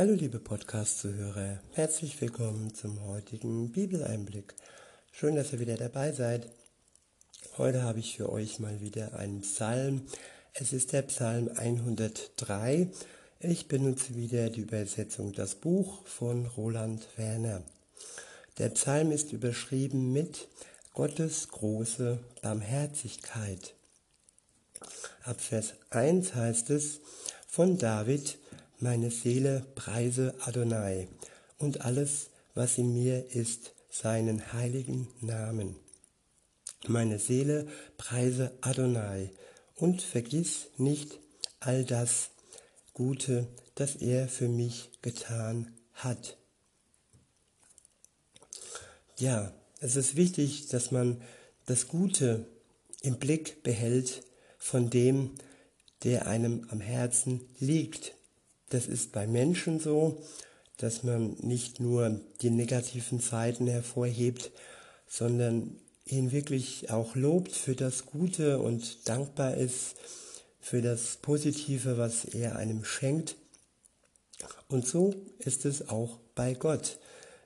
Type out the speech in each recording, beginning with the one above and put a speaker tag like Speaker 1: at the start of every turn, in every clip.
Speaker 1: Hallo liebe Podcast-Zuhörer, herzlich willkommen zum heutigen Bibeleinblick. Schön, dass ihr wieder dabei seid. Heute habe ich für euch mal wieder einen Psalm. Es ist der Psalm 103. Ich benutze wieder die Übersetzung Das Buch von Roland Werner. Der Psalm ist überschrieben mit Gottes große Barmherzigkeit. Ab Vers 1 heißt es von David, meine Seele preise Adonai und alles, was in mir ist, seinen heiligen Namen. Meine Seele preise Adonai und vergiss nicht all das Gute, das er für mich getan hat. Ja, es ist wichtig, dass man das Gute im Blick behält von dem, der einem am Herzen liegt. Das ist bei Menschen so, dass man nicht nur die negativen Seiten hervorhebt, sondern ihn wirklich auch lobt für das Gute und dankbar ist für das Positive, was er einem schenkt. Und so ist es auch bei Gott.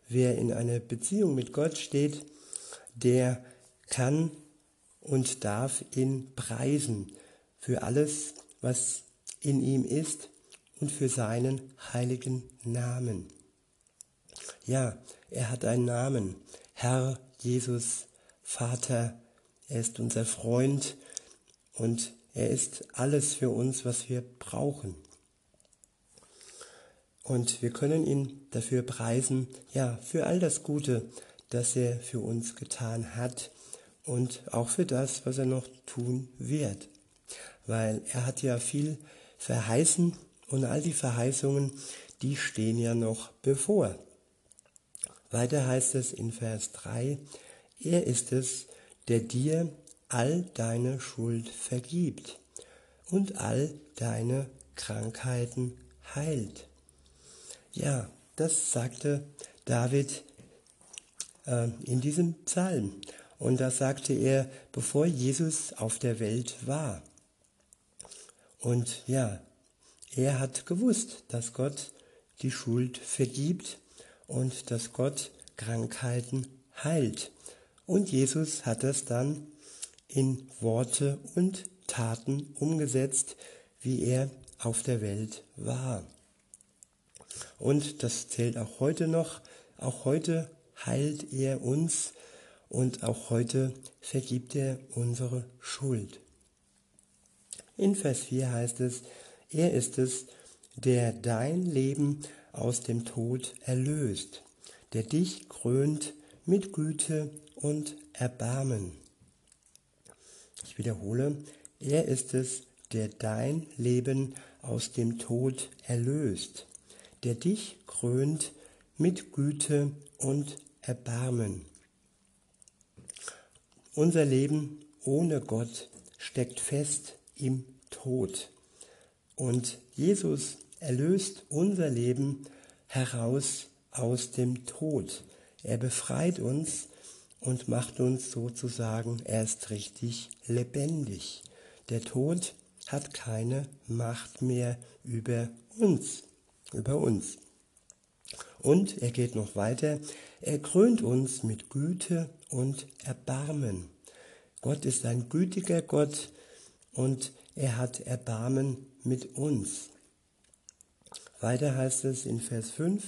Speaker 1: Wer in einer Beziehung mit Gott steht, der kann und darf ihn preisen für alles, was in ihm ist und für seinen heiligen Namen. Ja, er hat einen Namen. Herr Jesus, Vater, er ist unser Freund und er ist alles für uns, was wir brauchen. Und wir können ihn dafür preisen, ja, für all das Gute, das er für uns getan hat und auch für das, was er noch tun wird. Weil er hat ja viel verheißen und all die Verheißungen, die stehen ja noch bevor. Weiter heißt es in Vers 3, er ist es, der dir all deine Schuld vergibt und all deine Krankheiten heilt. Ja, das sagte David äh, in diesem Psalm. Und das sagte er, bevor Jesus auf der Welt war. Und ja, er hat gewusst, dass Gott die Schuld vergibt und dass Gott Krankheiten heilt. Und Jesus hat es dann in Worte und Taten umgesetzt, wie er auf der Welt war. Und das zählt auch heute noch. Auch heute heilt er uns und auch heute vergibt er unsere Schuld. In Vers 4 heißt es, er ist es, der dein Leben aus dem Tod erlöst, der dich krönt mit Güte und Erbarmen. Ich wiederhole, er ist es, der dein Leben aus dem Tod erlöst, der dich krönt mit Güte und Erbarmen. Unser Leben ohne Gott steckt fest im Tod. Und Jesus erlöst unser Leben heraus aus dem Tod. Er befreit uns und macht uns sozusagen erst richtig lebendig. Der Tod hat keine Macht mehr über uns, über uns. Und er geht noch weiter, er krönt uns mit Güte und Erbarmen. Gott ist ein gütiger Gott und er hat Erbarmen mit uns. Weiter heißt es in Vers 5,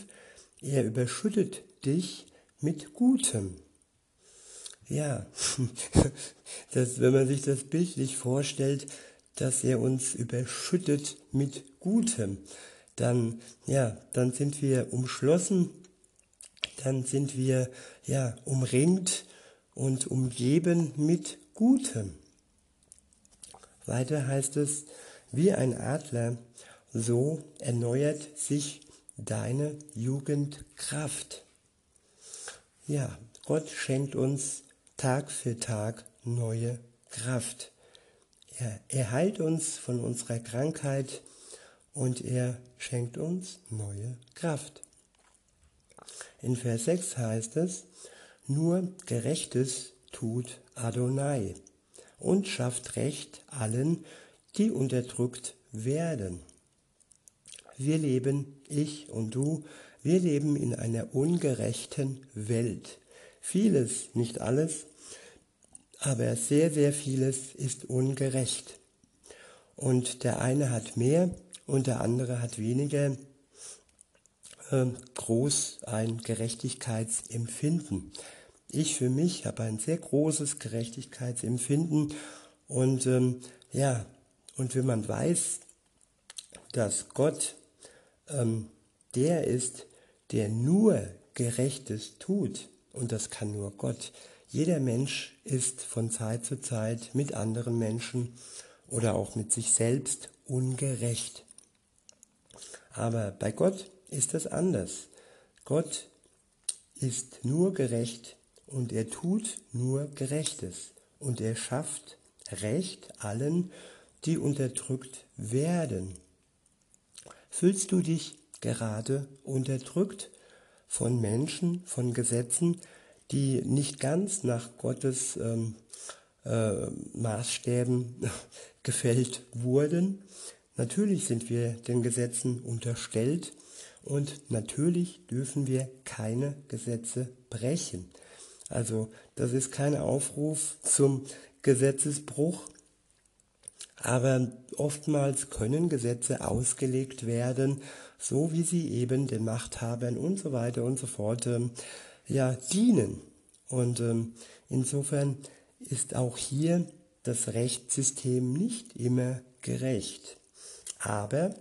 Speaker 1: er überschüttet dich mit Gutem. Ja, das, wenn man sich das bildlich vorstellt, dass er uns überschüttet mit Gutem, dann, ja, dann sind wir umschlossen, dann sind wir, ja, umringt und umgeben mit Gutem. Weiter heißt es, wie ein Adler, so erneuert sich deine Jugendkraft. Ja, Gott schenkt uns Tag für Tag neue Kraft. Er, er heilt uns von unserer Krankheit und er schenkt uns neue Kraft. In Vers 6 heißt es, nur Gerechtes tut Adonai und schafft Recht allen, die unterdrückt werden. wir leben, ich und du, wir leben in einer ungerechten Welt. Vieles, nicht alles, aber sehr, sehr vieles ist ungerecht. Und der eine hat mehr und der andere hat weniger äh, groß ein Gerechtigkeitsempfinden. Ich für mich habe ein sehr großes Gerechtigkeitsempfinden und ähm, ja, und wenn man weiß, dass Gott ähm, der ist, der nur Gerechtes tut, und das kann nur Gott. Jeder Mensch ist von Zeit zu Zeit mit anderen Menschen oder auch mit sich selbst ungerecht. Aber bei Gott ist das anders. Gott ist nur gerecht und er tut nur Gerechtes und er schafft Recht allen, die unterdrückt werden. Fühlst du dich gerade unterdrückt von Menschen, von Gesetzen, die nicht ganz nach Gottes ähm, äh, Maßstäben gefällt wurden? Natürlich sind wir den Gesetzen unterstellt und natürlich dürfen wir keine Gesetze brechen. Also das ist kein Aufruf zum Gesetzesbruch, aber oftmals können Gesetze ausgelegt werden, so wie sie eben den Machthabern und so weiter und so fort ähm, ja, dienen. Und ähm, insofern ist auch hier das Rechtssystem nicht immer gerecht. Aber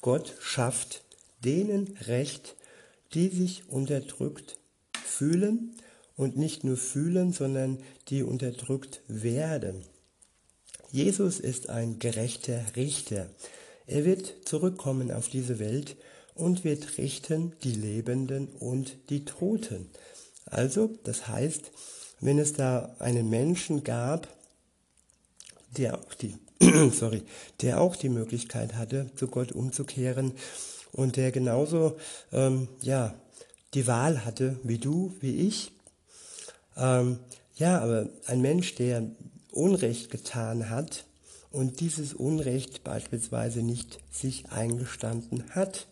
Speaker 1: Gott schafft denen Recht, die sich unterdrückt fühlen und nicht nur fühlen, sondern die unterdrückt werden. Jesus ist ein gerechter Richter. Er wird zurückkommen auf diese Welt und wird richten die Lebenden und die Toten. Also, das heißt, wenn es da einen Menschen gab, der auch die, sorry, der auch die Möglichkeit hatte, zu Gott umzukehren und der genauso, ähm, ja, die Wahl hatte wie du, wie ich, ähm, ja, aber ein Mensch, der Unrecht getan hat und dieses Unrecht beispielsweise nicht sich eingestanden hat.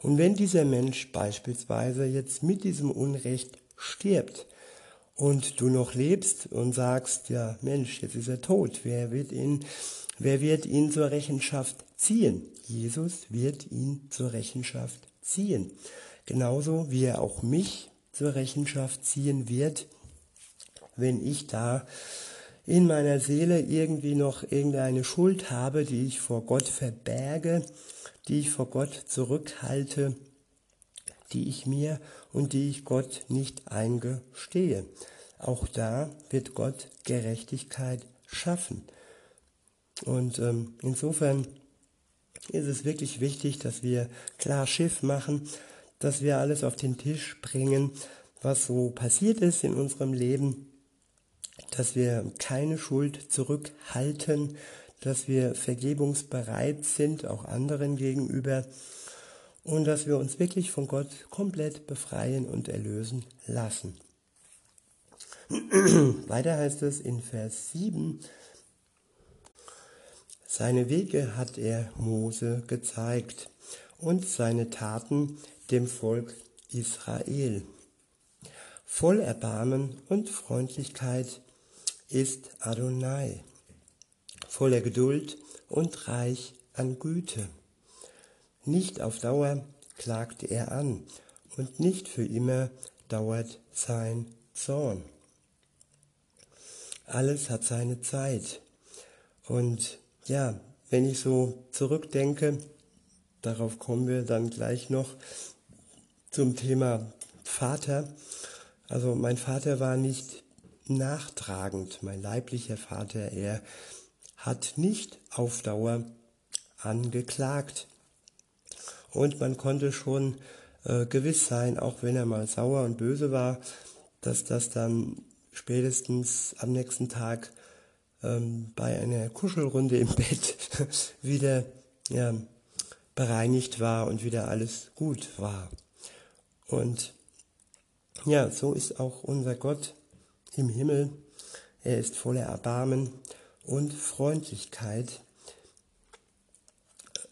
Speaker 1: Und wenn dieser Mensch beispielsweise jetzt mit diesem Unrecht stirbt und du noch lebst und sagst, ja Mensch, jetzt ist er tot, wer wird ihn, wer wird ihn zur Rechenschaft ziehen? Jesus wird ihn zur Rechenschaft ziehen. Genauso wie er auch mich zur Rechenschaft ziehen wird, wenn ich da in meiner Seele irgendwie noch irgendeine Schuld habe, die ich vor Gott verberge, die ich vor Gott zurückhalte, die ich mir und die ich Gott nicht eingestehe. Auch da wird Gott Gerechtigkeit schaffen. Und ähm, insofern ist es wirklich wichtig, dass wir klar Schiff machen, dass wir alles auf den Tisch bringen, was so passiert ist in unserem Leben, dass wir keine Schuld zurückhalten, dass wir vergebungsbereit sind, auch anderen gegenüber, und dass wir uns wirklich von Gott komplett befreien und erlösen lassen. Weiter heißt es in Vers 7, seine Wege hat er Mose gezeigt und seine Taten dem Volk Israel. Voll Erbarmen und Freundlichkeit ist Adonai, voller Geduld und reich an Güte. Nicht auf Dauer klagt er an und nicht für immer dauert sein Zorn. Alles hat seine Zeit. Und ja, wenn ich so zurückdenke, darauf kommen wir dann gleich noch zum Thema Vater. Also mein Vater war nicht nachtragend, mein leiblicher Vater, er hat nicht auf Dauer angeklagt. Und man konnte schon äh, gewiss sein, auch wenn er mal sauer und böse war, dass das dann spätestens am nächsten Tag ähm, bei einer Kuschelrunde im Bett wieder ja, bereinigt war und wieder alles gut war. Und ja, so ist auch unser Gott im Himmel. Er ist voller Erbarmen und Freundlichkeit.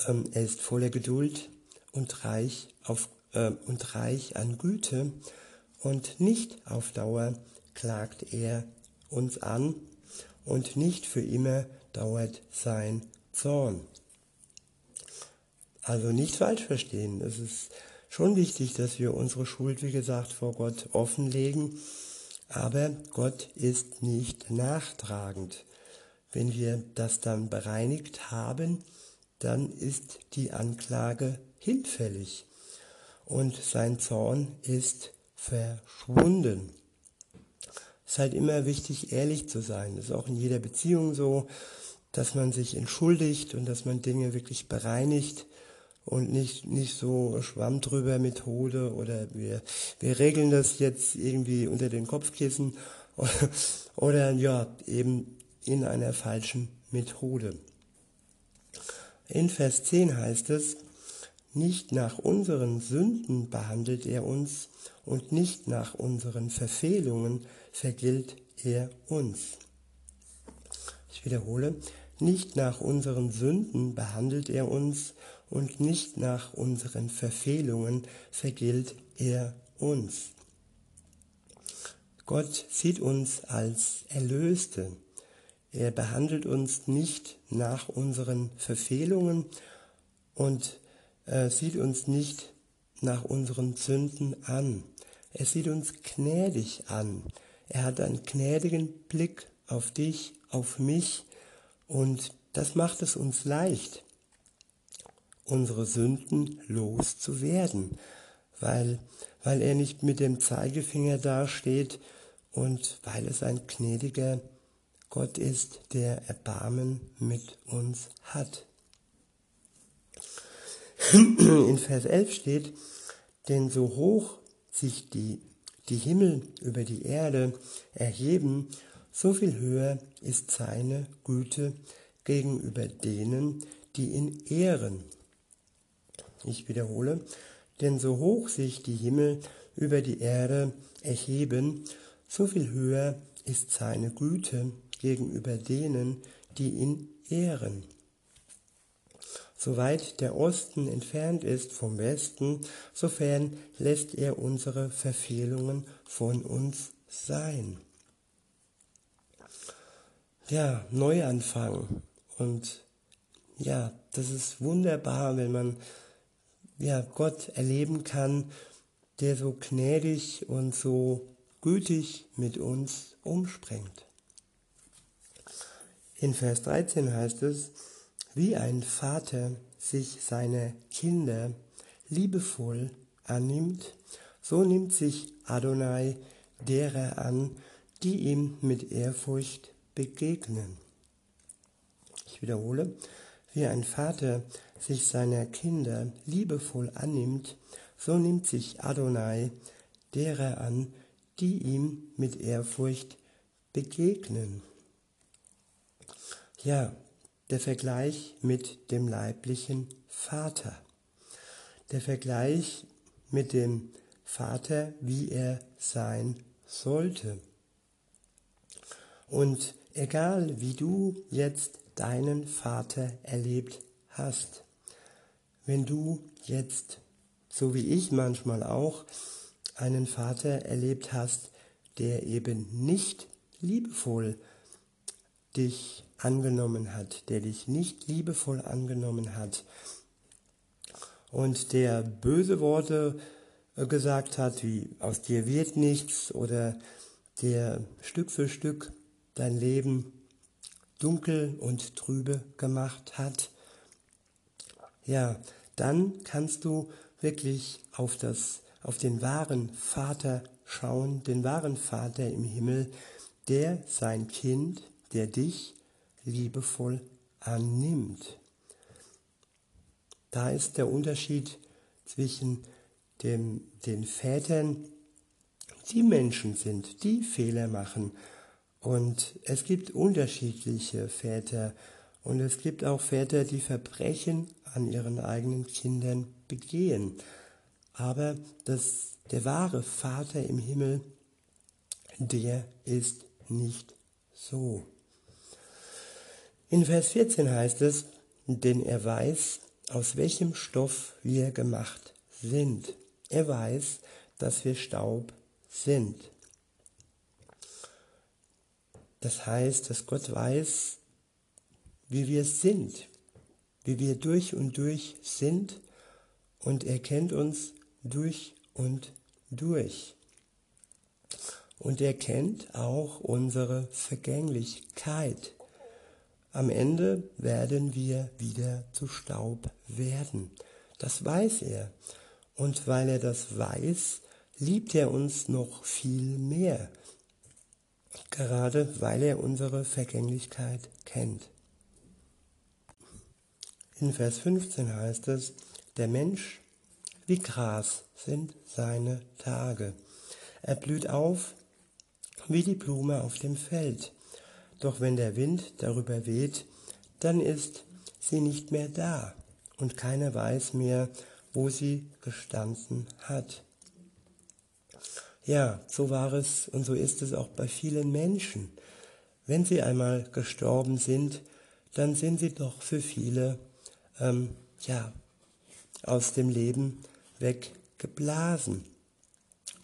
Speaker 1: ähm, er ist voller Geduld und reich, auf, äh, und reich an Güte und nicht auf Dauer klagt er uns an und nicht für immer dauert sein Zorn. Also nicht falsch verstehen. Es ist schon wichtig, dass wir unsere Schuld, wie gesagt, vor Gott offenlegen. Aber Gott ist nicht nachtragend. Wenn wir das dann bereinigt haben, dann ist die Anklage hinfällig und sein Zorn ist verschwunden. Es ist halt immer wichtig, ehrlich zu sein. Das ist auch in jeder Beziehung so, dass man sich entschuldigt und dass man Dinge wirklich bereinigt und nicht, nicht so Schwamm drüber Methode oder wir, wir regeln das jetzt irgendwie unter den Kopfkissen oder, oder ja, eben in einer falschen Methode. In Vers 10 heißt es, nicht nach unseren Sünden behandelt er uns und nicht nach unseren Verfehlungen vergilt er uns. Ich wiederhole, nicht nach unseren Sünden behandelt er uns und nicht nach unseren Verfehlungen vergilt er uns. Gott sieht uns als Erlöste. Er behandelt uns nicht nach unseren Verfehlungen und äh, sieht uns nicht nach unseren Sünden an. Er sieht uns gnädig an. Er hat einen gnädigen Blick auf dich, auf mich und das macht es uns leicht, unsere Sünden loszuwerden, weil, weil er nicht mit dem Zeigefinger dasteht und weil es ein gnädiger Gott ist, der Erbarmen mit uns hat. In Vers 11 steht, denn so hoch sich die, die Himmel über die Erde erheben, so viel höher ist seine Güte gegenüber denen, die ihn ehren. Ich wiederhole, denn so hoch sich die Himmel über die Erde erheben, so viel höher ist seine Güte gegenüber denen, die ihn ehren. Soweit der Osten entfernt ist vom Westen, sofern lässt er unsere Verfehlungen von uns sein. Ja, Neuanfang. Und ja, das ist wunderbar, wenn man ja, Gott erleben kann, der so gnädig und so gütig mit uns umspringt. In Vers 13 heißt es, wie ein Vater sich seiner Kinder liebevoll annimmt, so nimmt sich Adonai derer an, die ihm mit Ehrfurcht begegnen. Ich wiederhole, wie ein Vater sich seiner Kinder liebevoll annimmt, so nimmt sich Adonai derer an, die ihm mit Ehrfurcht begegnen. Ja, der Vergleich mit dem leiblichen Vater. Der Vergleich mit dem Vater, wie er sein sollte. Und egal wie du jetzt deinen Vater erlebt hast, wenn du jetzt, so wie ich manchmal auch, einen Vater erlebt hast, der eben nicht liebevoll dich angenommen hat, der dich nicht liebevoll angenommen hat und der böse Worte äh, gesagt hat, wie aus dir wird nichts oder der Stück für Stück dein Leben dunkel und trübe gemacht hat, ja, dann kannst du wirklich auf das, auf den wahren Vater schauen, den wahren Vater im Himmel, der sein Kind, der dich liebevoll annimmt. Da ist der Unterschied zwischen dem, den Vätern, die Menschen sind, die Fehler machen. Und es gibt unterschiedliche Väter. Und es gibt auch Väter, die Verbrechen an ihren eigenen Kindern begehen. Aber das, der wahre Vater im Himmel, der ist nicht so. In Vers 14 heißt es, denn er weiß aus welchem Stoff wir gemacht sind. Er weiß, dass wir Staub sind. Das heißt, dass Gott weiß, wie wir sind, wie wir durch und durch sind und er kennt uns durch und durch. Und er kennt auch unsere Vergänglichkeit. Am Ende werden wir wieder zu Staub werden. Das weiß er. Und weil er das weiß, liebt er uns noch viel mehr. Gerade weil er unsere Vergänglichkeit kennt. In Vers 15 heißt es, der Mensch wie Gras sind seine Tage. Er blüht auf wie die Blume auf dem Feld. Doch wenn der Wind darüber weht, dann ist sie nicht mehr da und keiner weiß mehr, wo sie gestanden hat. Ja, so war es und so ist es auch bei vielen Menschen. Wenn sie einmal gestorben sind, dann sind sie doch für viele ähm, ja, aus dem Leben weggeblasen.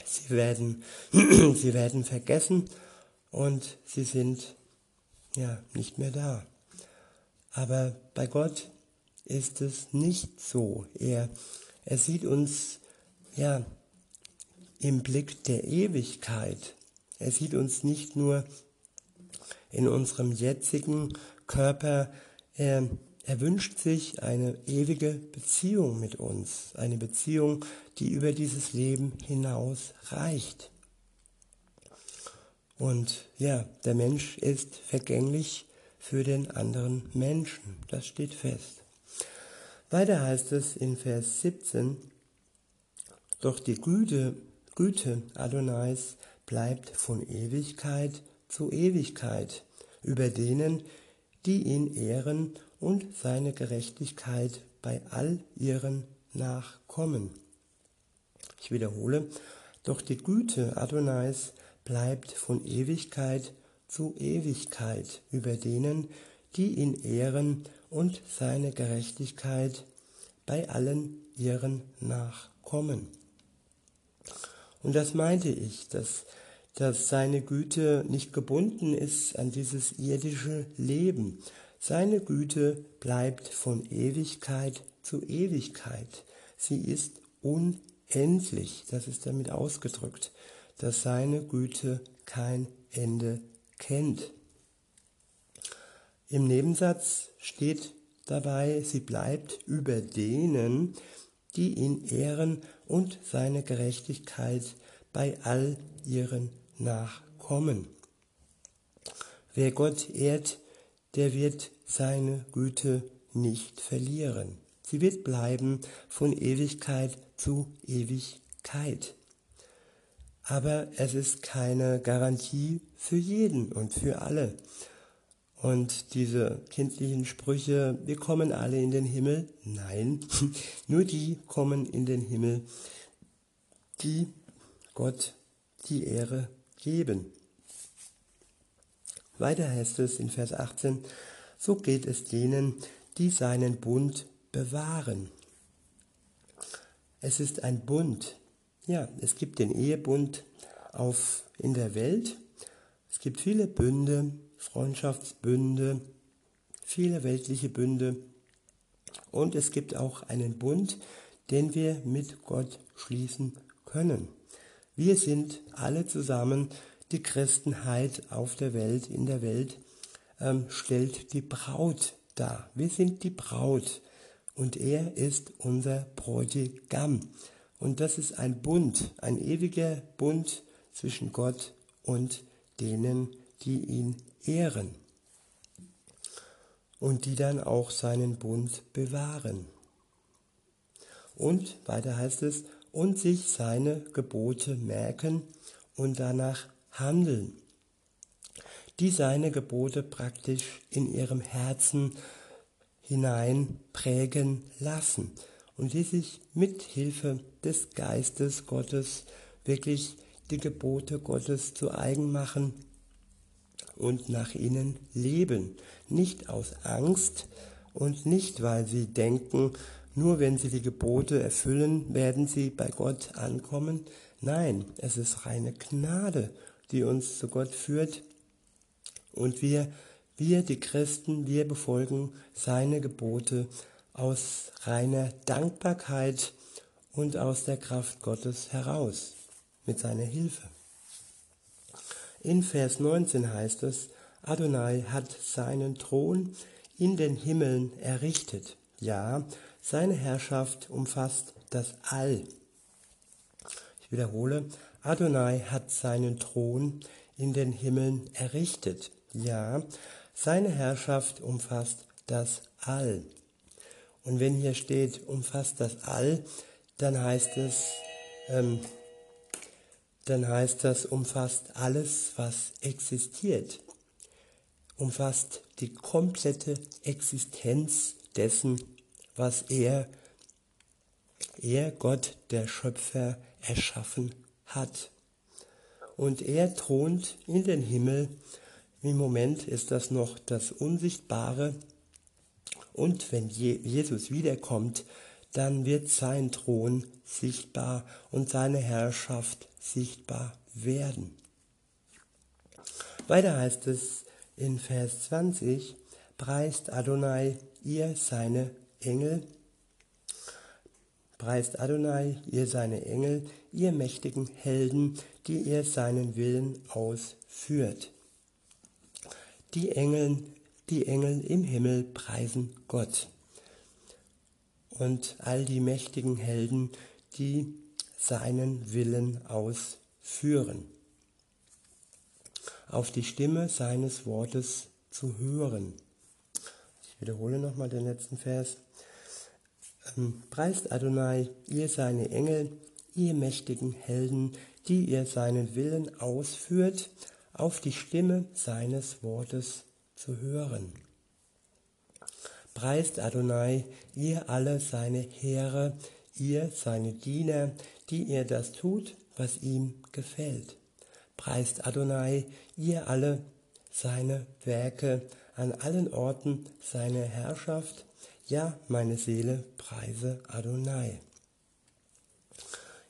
Speaker 1: Sie werden, sie werden vergessen und sie sind ja nicht mehr da. Aber bei Gott ist es nicht so. Er, er sieht uns ja im Blick der Ewigkeit. Er sieht uns nicht nur in unserem jetzigen Körper, er, er wünscht sich eine ewige Beziehung mit uns, eine Beziehung, die über dieses Leben hinaus reicht. Und ja, der Mensch ist vergänglich für den anderen Menschen. Das steht fest. Weiter heißt es in Vers 17, doch die Güte, Güte Adonais bleibt von Ewigkeit zu Ewigkeit über denen, die ihn ehren und seine Gerechtigkeit bei all ihren Nachkommen. Ich wiederhole, doch die Güte Adonais bleibt von Ewigkeit zu Ewigkeit über denen, die ihn ehren und seine Gerechtigkeit bei allen ihren Nachkommen. Und das meinte ich, dass, dass seine Güte nicht gebunden ist an dieses irdische Leben. Seine Güte bleibt von Ewigkeit zu Ewigkeit. Sie ist unendlich, das ist damit ausgedrückt, dass seine Güte kein Ende kennt. Im Nebensatz steht dabei, sie bleibt über denen, die ihn ehren und seine Gerechtigkeit bei all ihren Nachkommen. Wer Gott ehrt, der wird seine Güte nicht verlieren. Sie wird bleiben von Ewigkeit zu Ewigkeit. Aber es ist keine Garantie für jeden und für alle. Und diese kindlichen Sprüche, wir kommen alle in den Himmel. Nein, nur die kommen in den Himmel, die Gott die Ehre geben. Weiter heißt es in Vers 18, so geht es denen, die seinen Bund bewahren. Es ist ein Bund. Ja, es gibt den Ehebund auf, in der Welt. Es gibt viele Bünde, Freundschaftsbünde, viele weltliche Bünde und es gibt auch einen Bund, den wir mit Gott schließen können. Wir sind alle zusammen, die Christenheit auf der Welt, in der Welt, ähm, stellt die Braut dar. Wir sind die Braut und er ist unser Bräutigam. Und das ist ein Bund, ein ewiger Bund zwischen Gott und denen, die ihn ehren und die dann auch seinen Bund bewahren. Und weiter heißt es, und sich seine Gebote merken und danach handeln, die seine Gebote praktisch in ihrem Herzen hinein prägen lassen und die sich mit Hilfe des Geistes Gottes wirklich die Gebote Gottes zu eigen machen und nach ihnen leben, nicht aus Angst und nicht, weil sie denken, nur wenn sie die Gebote erfüllen, werden sie bei Gott ankommen. Nein, es ist reine Gnade, die uns zu Gott führt. Und wir, wir, die Christen, wir befolgen seine Gebote aus reiner Dankbarkeit und aus der Kraft Gottes heraus, mit seiner Hilfe. In Vers 19 heißt es, Adonai hat seinen Thron in den Himmeln errichtet. Ja, seine Herrschaft umfasst das All. Ich wiederhole, Adonai hat seinen Thron in den Himmeln errichtet. Ja, seine Herrschaft umfasst das All. Und wenn hier steht, umfasst das All, dann heißt es, ähm, dann heißt das, umfasst alles, was existiert. Umfasst die komplette Existenz dessen, was er, er, Gott, der Schöpfer, erschaffen hat. Und er thront in den Himmel. Im Moment ist das noch das Unsichtbare. Und wenn Jesus wiederkommt, dann wird sein Thron sichtbar und seine Herrschaft sichtbar werden. Weiter heißt es in Vers 20, preist Adonai ihr seine Engel, preist Adonai ihr seine Engel, ihr mächtigen Helden, die ihr seinen Willen ausführt. Die Engel, die Engel im Himmel preisen Gott. Und all die mächtigen Helden, die seinen Willen ausführen. Auf die Stimme seines Wortes zu hören. Ich wiederhole nochmal den letzten Vers. Ähm, preist Adonai, ihr seine Engel, ihr mächtigen Helden, die ihr seinen Willen ausführt, auf die Stimme seines Wortes zu hören. Preist Adonai, ihr alle seine Heere, ihr seine Diener, die ihr das tut, was ihm gefällt. Preist Adonai, ihr alle seine Werke, an allen Orten seine Herrschaft. Ja, meine Seele preise Adonai.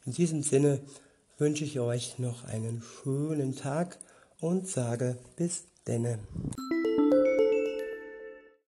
Speaker 1: In diesem Sinne wünsche ich euch noch einen schönen Tag und sage bis denne.